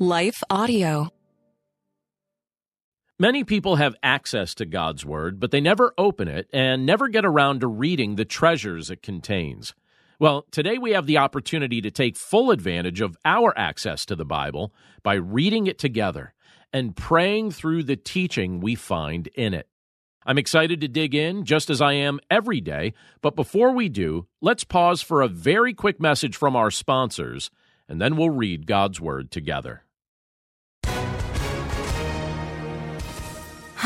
Life Audio. Many people have access to God's Word, but they never open it and never get around to reading the treasures it contains. Well, today we have the opportunity to take full advantage of our access to the Bible by reading it together and praying through the teaching we find in it. I'm excited to dig in, just as I am every day, but before we do, let's pause for a very quick message from our sponsors, and then we'll read God's Word together.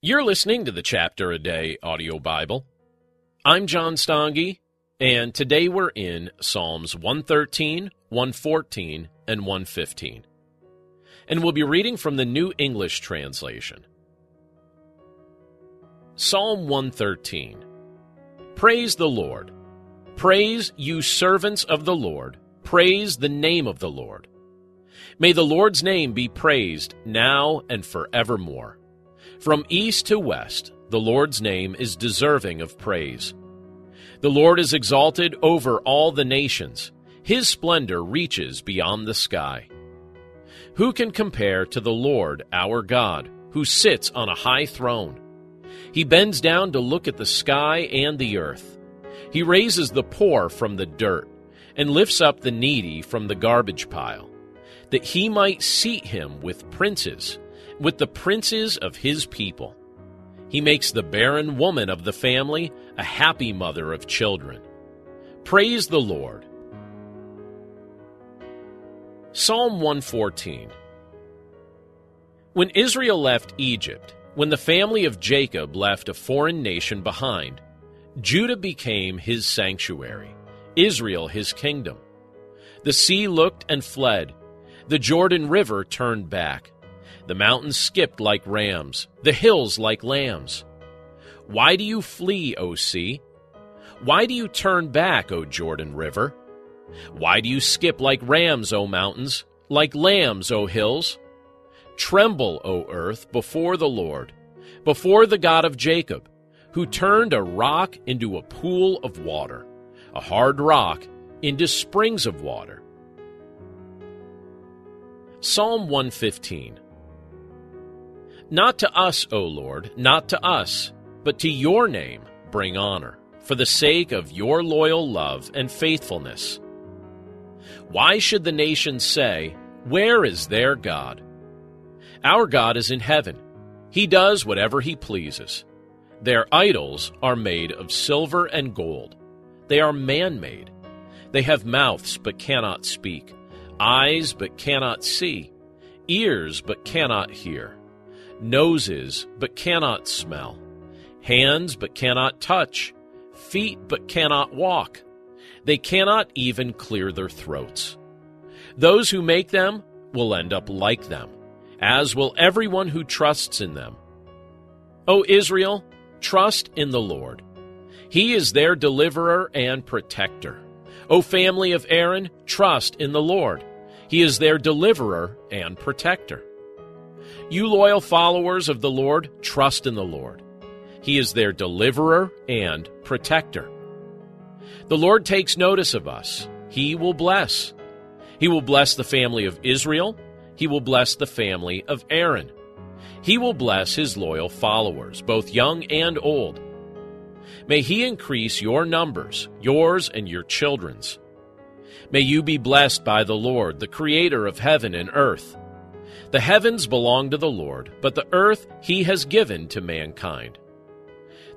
You're listening to the Chapter a Day audio Bible. I'm John Stange, and today we're in Psalms 113, 114, and 115. And we'll be reading from the New English Translation. Psalm 113 Praise the Lord. Praise you servants of the Lord. Praise the name of the Lord. May the Lord's name be praised now and forevermore. From east to west, the Lord's name is deserving of praise. The Lord is exalted over all the nations. His splendor reaches beyond the sky. Who can compare to the Lord our God, who sits on a high throne? He bends down to look at the sky and the earth. He raises the poor from the dirt and lifts up the needy from the garbage pile, that he might seat him with princes with the princes of his people. He makes the barren woman of the family a happy mother of children. Praise the Lord. Psalm 114 When Israel left Egypt, when the family of Jacob left a foreign nation behind, Judah became his sanctuary, Israel his kingdom. The sea looked and fled, the Jordan River turned back. The mountains skipped like rams, the hills like lambs. Why do you flee, O sea? Why do you turn back, O Jordan River? Why do you skip like rams, O mountains, like lambs, O hills? Tremble, O earth, before the Lord, before the God of Jacob, who turned a rock into a pool of water, a hard rock into springs of water. Psalm 115 not to us, O Lord, not to us, but to your name bring honor, for the sake of your loyal love and faithfulness. Why should the nations say, Where is their God? Our God is in heaven. He does whatever he pleases. Their idols are made of silver and gold. They are man made. They have mouths but cannot speak, eyes but cannot see, ears but cannot hear noses but cannot smell, hands but cannot touch, feet but cannot walk. They cannot even clear their throats. Those who make them will end up like them, as will everyone who trusts in them. O Israel, trust in the Lord. He is their deliverer and protector. O family of Aaron, trust in the Lord. He is their deliverer and protector. You loyal followers of the Lord, trust in the Lord. He is their deliverer and protector. The Lord takes notice of us. He will bless. He will bless the family of Israel. He will bless the family of Aaron. He will bless his loyal followers, both young and old. May he increase your numbers, yours and your children's. May you be blessed by the Lord, the Creator of heaven and earth. The heavens belong to the Lord, but the earth he has given to mankind.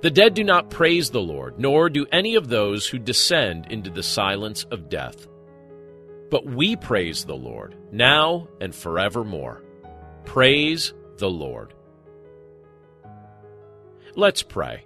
The dead do not praise the Lord, nor do any of those who descend into the silence of death. But we praise the Lord, now and forevermore. Praise the Lord. Let's pray.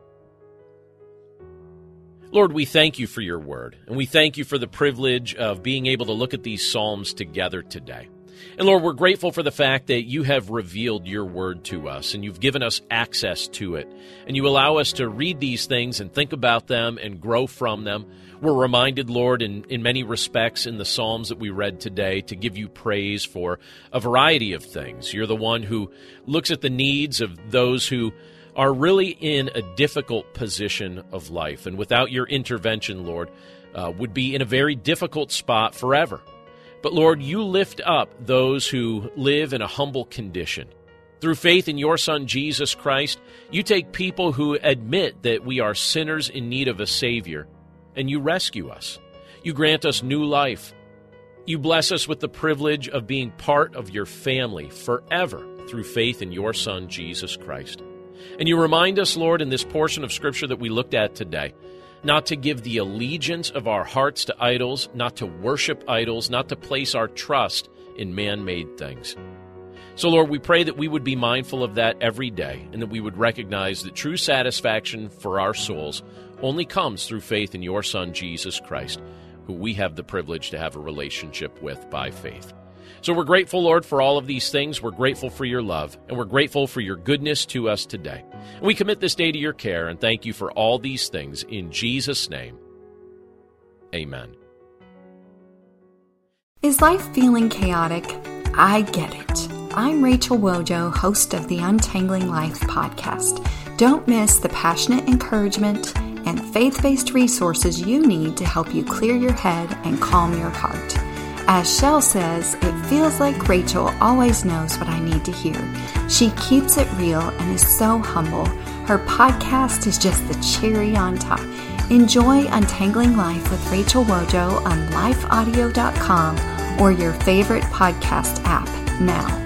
Lord, we thank you for your word, and we thank you for the privilege of being able to look at these Psalms together today. And Lord, we're grateful for the fact that you have revealed your word to us and you've given us access to it. And you allow us to read these things and think about them and grow from them. We're reminded, Lord, in, in many respects in the Psalms that we read today to give you praise for a variety of things. You're the one who looks at the needs of those who are really in a difficult position of life. And without your intervention, Lord, uh, would be in a very difficult spot forever. But Lord, you lift up those who live in a humble condition. Through faith in your Son, Jesus Christ, you take people who admit that we are sinners in need of a Savior, and you rescue us. You grant us new life. You bless us with the privilege of being part of your family forever through faith in your Son, Jesus Christ. And you remind us, Lord, in this portion of Scripture that we looked at today, not to give the allegiance of our hearts to idols, not to worship idols, not to place our trust in man made things. So, Lord, we pray that we would be mindful of that every day and that we would recognize that true satisfaction for our souls only comes through faith in your Son, Jesus Christ, who we have the privilege to have a relationship with by faith. So we're grateful, Lord, for all of these things. We're grateful for your love, and we're grateful for your goodness to us today. We commit this day to your care and thank you for all these things in Jesus' name. Amen. Is life feeling chaotic? I get it. I'm Rachel Wojo, host of the Untangling Life podcast. Don't miss the passionate encouragement and faith based resources you need to help you clear your head and calm your heart. As Shell says, it feels like Rachel always knows what I need to hear. She keeps it real and is so humble. Her podcast is just the cherry on top. Enjoy Untangling Life with Rachel Wojo on lifeaudio.com or your favorite podcast app now.